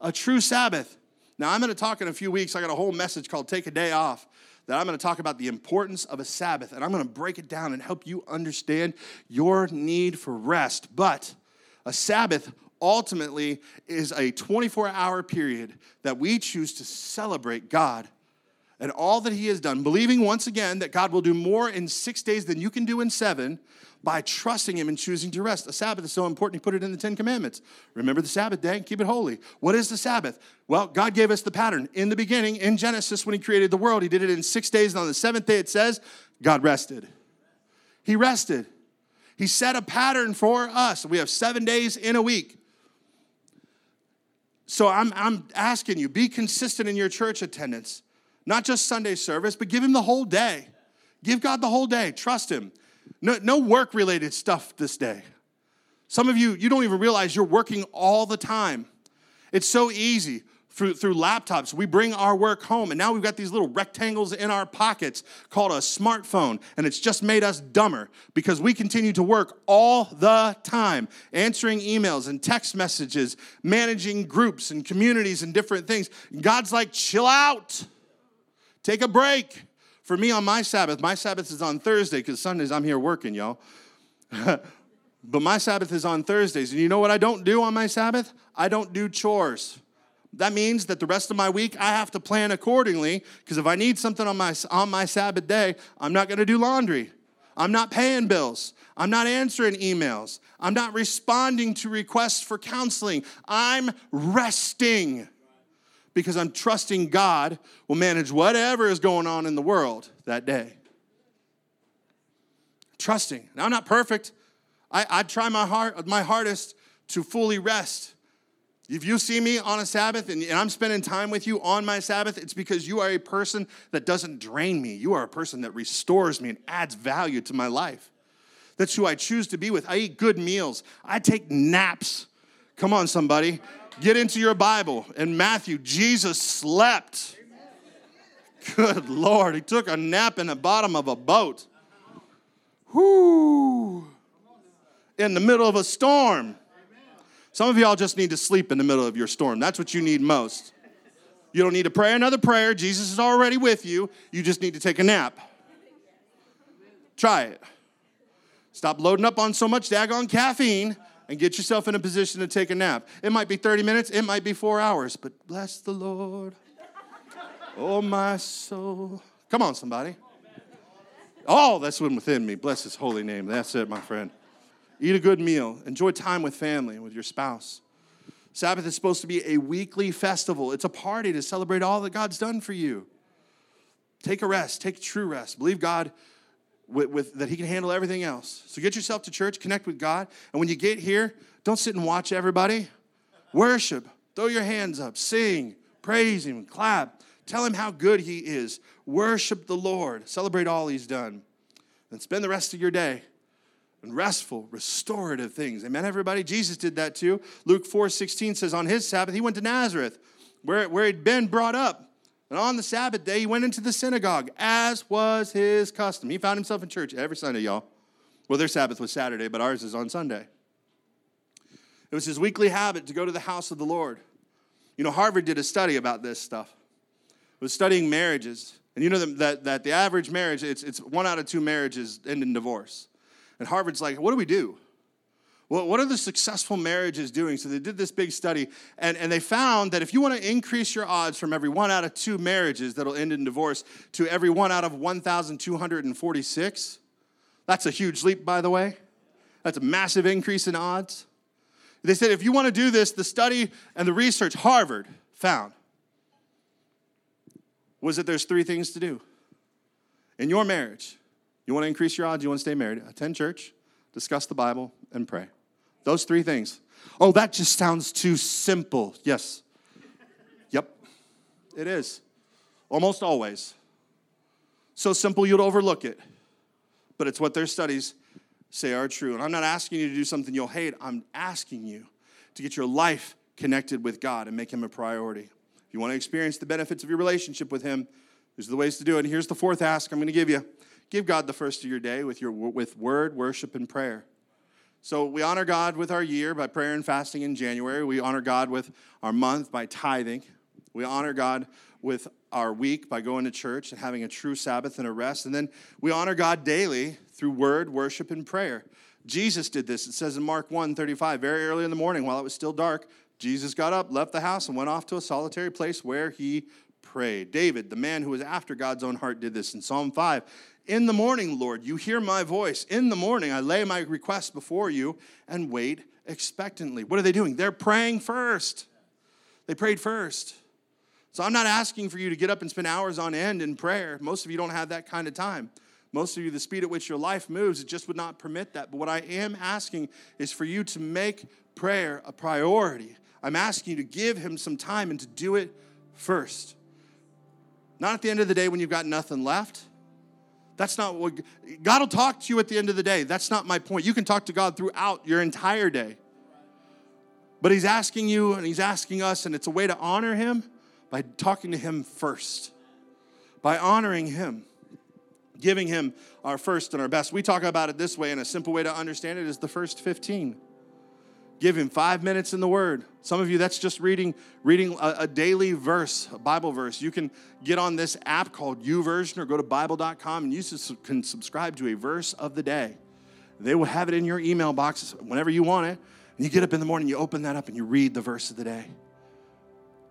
A true Sabbath. Now, I'm going to talk in a few weeks. I got a whole message called Take a Day Off that I'm going to talk about the importance of a Sabbath, and I'm going to break it down and help you understand your need for rest. But a Sabbath ultimately is a 24 hour period that we choose to celebrate God and all that He has done, believing once again that God will do more in six days than you can do in seven by trusting Him and choosing to rest. The Sabbath is so important, He put it in the Ten Commandments. Remember the Sabbath day and keep it holy. What is the Sabbath? Well, God gave us the pattern. In the beginning, in Genesis, when He created the world, He did it in six days, and on the seventh day, it says, God rested. He rested. He set a pattern for us. We have seven days in a week. So I'm, I'm asking you, be consistent in your church attendance, not just Sunday service, but give him the whole day. Give God the whole day. Trust him. No, no work related stuff this day. Some of you, you don't even realize you're working all the time. It's so easy through, through laptops. We bring our work home, and now we've got these little rectangles in our pockets called a smartphone, and it's just made us dumber because we continue to work all the time, answering emails and text messages, managing groups and communities and different things. God's like, chill out, take a break. For me on my Sabbath, my Sabbath is on Thursday because Sundays I'm here working, y'all. but my Sabbath is on Thursdays. And you know what I don't do on my Sabbath? I don't do chores. That means that the rest of my week I have to plan accordingly because if I need something on my, on my Sabbath day, I'm not going to do laundry. I'm not paying bills. I'm not answering emails. I'm not responding to requests for counseling. I'm resting because I'm trusting God will manage whatever is going on in the world that day. Trusting. Now, I'm not perfect. I, I try my, heart, my hardest to fully rest if you see me on a Sabbath and, I'm spending time with you on my Sabbath, it's because you are a person that doesn't drain me. You are a person that restores me and adds value to my life. That's who I choose to be with. I eat good meals, I take naps. Come on, somebody. Get into your Bible. In Matthew, Jesus slept. Good Lord, he took a nap in the bottom of a boat. Whoo! In the middle of a storm. Some of y'all just need to sleep in the middle of your storm. That's what you need most. You don't need to pray another prayer. Jesus is already with you. You just need to take a nap. Try it. Stop loading up on so much daggone caffeine and get yourself in a position to take a nap. It might be 30 minutes, it might be four hours, but bless the Lord. Oh, my soul. Come on, somebody. All that's within me. Bless his holy name. That's it, my friend. Eat a good meal. Enjoy time with family and with your spouse. Sabbath is supposed to be a weekly festival. It's a party to celebrate all that God's done for you. Take a rest, take true rest. Believe God with, with, that He can handle everything else. So get yourself to church, connect with God, and when you get here, don't sit and watch everybody. Worship, throw your hands up, sing, praise Him, clap. Tell Him how good He is. Worship the Lord, celebrate all He's done, and spend the rest of your day and restful, restorative things. Amen, everybody? Jesus did that too. Luke 4 16 says, On his Sabbath, he went to Nazareth, where, where he'd been brought up. And on the Sabbath day, he went into the synagogue, as was his custom. He found himself in church every Sunday, y'all. Well, their Sabbath was Saturday, but ours is on Sunday. It was his weekly habit to go to the house of the Lord. You know, Harvard did a study about this stuff. It was studying marriages. And you know that, that the average marriage, it's, it's one out of two marriages end in divorce. And Harvard's like, what do we do? Well, what are the successful marriages doing? So they did this big study, and, and they found that if you want to increase your odds from every one out of two marriages that'll end in divorce to every one out of 1,246, that's a huge leap, by the way. That's a massive increase in odds. They said if you want to do this, the study and the research Harvard found was that there's three things to do in your marriage. You want to increase your odds? You want to stay married? Attend church, discuss the Bible, and pray. Those three things. Oh, that just sounds too simple. Yes. Yep, it is. Almost always. So simple you'd overlook it. But it's what their studies say are true. And I'm not asking you to do something you'll hate, I'm asking you to get your life connected with God and make Him a priority. If you want to experience the benefits of your relationship with Him, these are the ways to do it. And here's the fourth ask I'm going to give you Give God the first of your day with, your, with word, worship, and prayer. So we honor God with our year by prayer and fasting in January. We honor God with our month by tithing. We honor God with our week by going to church and having a true Sabbath and a rest. And then we honor God daily through word, worship, and prayer. Jesus did this. It says in Mark 1 35, very early in the morning while it was still dark, Jesus got up, left the house, and went off to a solitary place where he prayed. David, the man who was after God's own heart, did this in Psalm 5. In the morning, Lord, you hear my voice. In the morning, I lay my request before you and wait expectantly. What are they doing? They're praying first. They prayed first. So I'm not asking for you to get up and spend hours on end in prayer. Most of you don't have that kind of time. Most of you, the speed at which your life moves, it just would not permit that. But what I am asking is for you to make prayer a priority. I'm asking you to give Him some time and to do it first. Not at the end of the day when you've got nothing left that's not what God will talk to you at the end of the day. That's not my point. You can talk to God throughout your entire day. But He's asking you and He's asking us, and it's a way to honor Him by talking to Him first, by honoring Him, giving Him our first and our best. We talk about it this way, and a simple way to understand it is the first 15. Give him five minutes in the Word. Some of you, that's just reading, reading a, a daily verse, a Bible verse. You can get on this app called YouVersion or go to Bible.com and you can subscribe to a verse of the day. They will have it in your email box whenever you want it. And you get up in the morning, you open that up, and you read the verse of the day.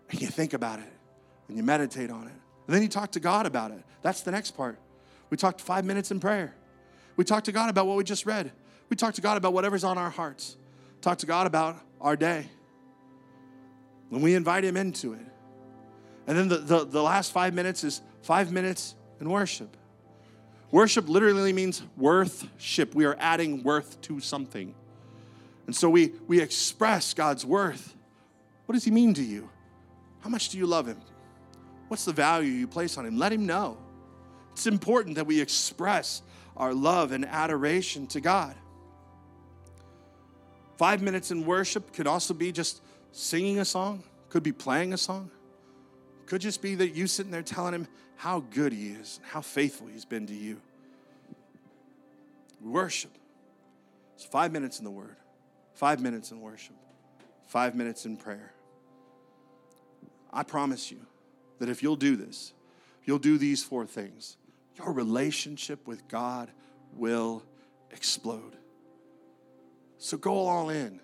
And you think about it, and you meditate on it. And then you talk to God about it. That's the next part. We talked five minutes in prayer. We talked to God about what we just read. We talked to God about whatever's on our hearts talk to God about our day. When we invite Him into it. And then the, the, the last five minutes is five minutes in worship. Worship literally means worth-ship. We are adding worth to something. And so we, we express God's worth. What does He mean to you? How much do you love Him? What's the value you place on Him? Let Him know. It's important that we express our love and adoration to God. Five minutes in worship could also be just singing a song, could be playing a song, could just be that you sitting there telling him how good he is, and how faithful he's been to you. Worship. It's five minutes in the Word, five minutes in worship, five minutes in prayer. I promise you that if you'll do this, you'll do these four things, your relationship with God will explode. So go all in.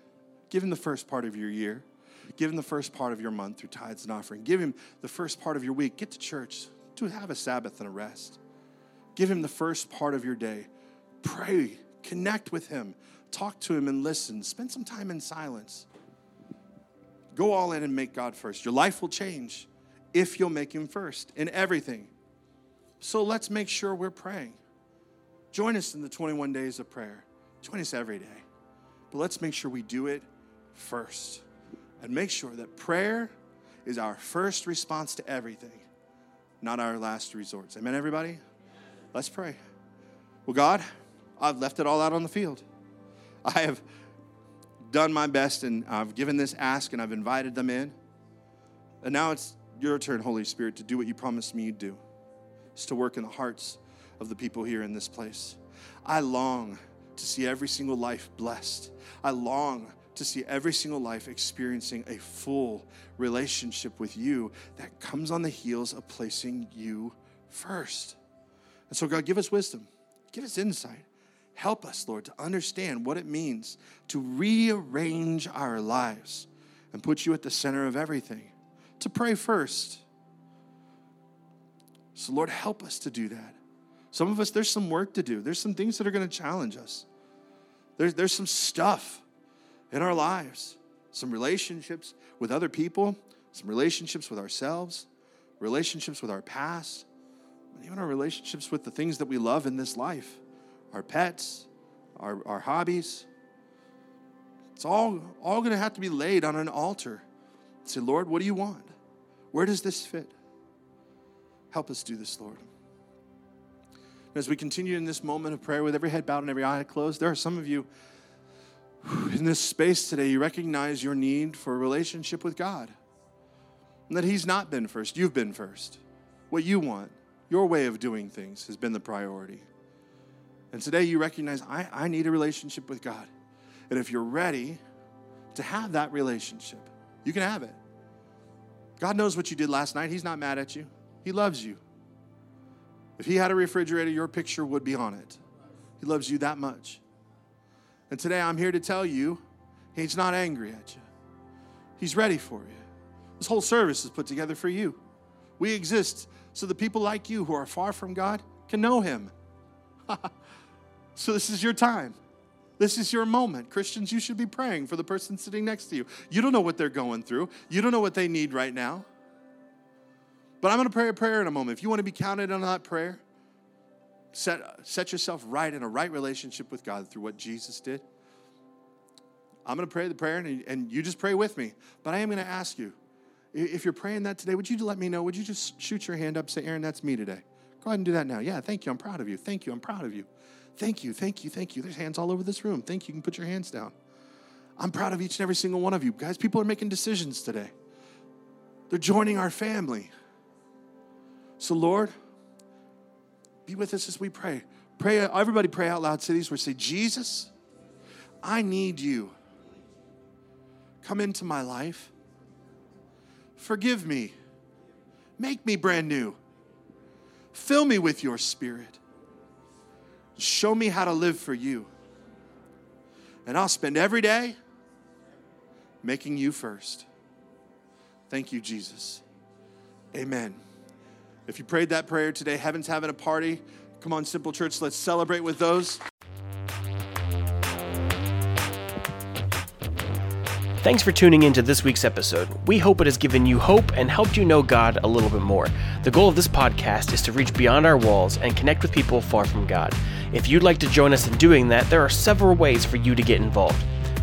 Give him the first part of your year. Give him the first part of your month through tithes and offering. Give him the first part of your week. Get to church. To have a Sabbath and a rest. Give him the first part of your day. Pray, connect with him, talk to him and listen. Spend some time in silence. Go all in and make God first. Your life will change if you'll make him first in everything. So let's make sure we're praying. Join us in the 21 days of prayer. Join us every day. But let's make sure we do it first. And make sure that prayer is our first response to everything, not our last resort. Amen, everybody? Let's pray. Well, God, I've left it all out on the field. I have done my best and I've given this ask and I've invited them in. And now it's your turn, Holy Spirit, to do what you promised me you'd do. It's to work in the hearts of the people here in this place. I long to see every single life blessed. I long to see every single life experiencing a full relationship with you that comes on the heels of placing you first. And so, God, give us wisdom, give us insight. Help us, Lord, to understand what it means to rearrange our lives and put you at the center of everything, to pray first. So, Lord, help us to do that. Some of us, there's some work to do. There's some things that are going to challenge us. There's, there's some stuff in our lives, some relationships with other people, some relationships with ourselves, relationships with our past, even our relationships with the things that we love in this life, our pets, our, our hobbies. It's all, all going to have to be laid on an altar. Say, Lord, what do you want? Where does this fit? Help us do this, Lord. As we continue in this moment of prayer with every head bowed and every eye closed, there are some of you in this space today, you recognize your need for a relationship with God. And that He's not been first, you've been first. What you want, your way of doing things, has been the priority. And today you recognize, I, I need a relationship with God. And if you're ready to have that relationship, you can have it. God knows what you did last night. He's not mad at you, He loves you. If He had a refrigerator, your picture would be on it. He loves you that much. And today I'm here to tell you, He's not angry at you. He's ready for you. This whole service is put together for you. We exist so the people like you who are far from God can know Him. so this is your time. This is your moment. Christians, you should be praying for the person sitting next to you. You don't know what they're going through, you don't know what they need right now. But I'm going to pray a prayer in a moment. If you want to be counted on that prayer, set, set yourself right in a right relationship with God through what Jesus did. I'm going to pray the prayer, and, and you just pray with me. But I am going to ask you if you're praying that today, would you let me know? Would you just shoot your hand up, say, Aaron, that's me today? Go ahead and do that now. Yeah, thank you. I'm proud of you. Thank you. I'm proud of you. Thank you. Thank you. Thank you. There's hands all over this room. Thank you. You can put your hands down. I'm proud of each and every single one of you. Guys, people are making decisions today. They're joining our family. So, Lord, be with us as we pray. Pray, everybody pray out loud, cities, where say, Jesus, I need you. Come into my life. Forgive me. Make me brand new. Fill me with your spirit. Show me how to live for you. And I'll spend every day making you first. Thank you, Jesus. Amen. If you prayed that prayer today, heaven's having a party. Come on, Simple Church, let's celebrate with those. Thanks for tuning in to this week's episode. We hope it has given you hope and helped you know God a little bit more. The goal of this podcast is to reach beyond our walls and connect with people far from God. If you'd like to join us in doing that, there are several ways for you to get involved.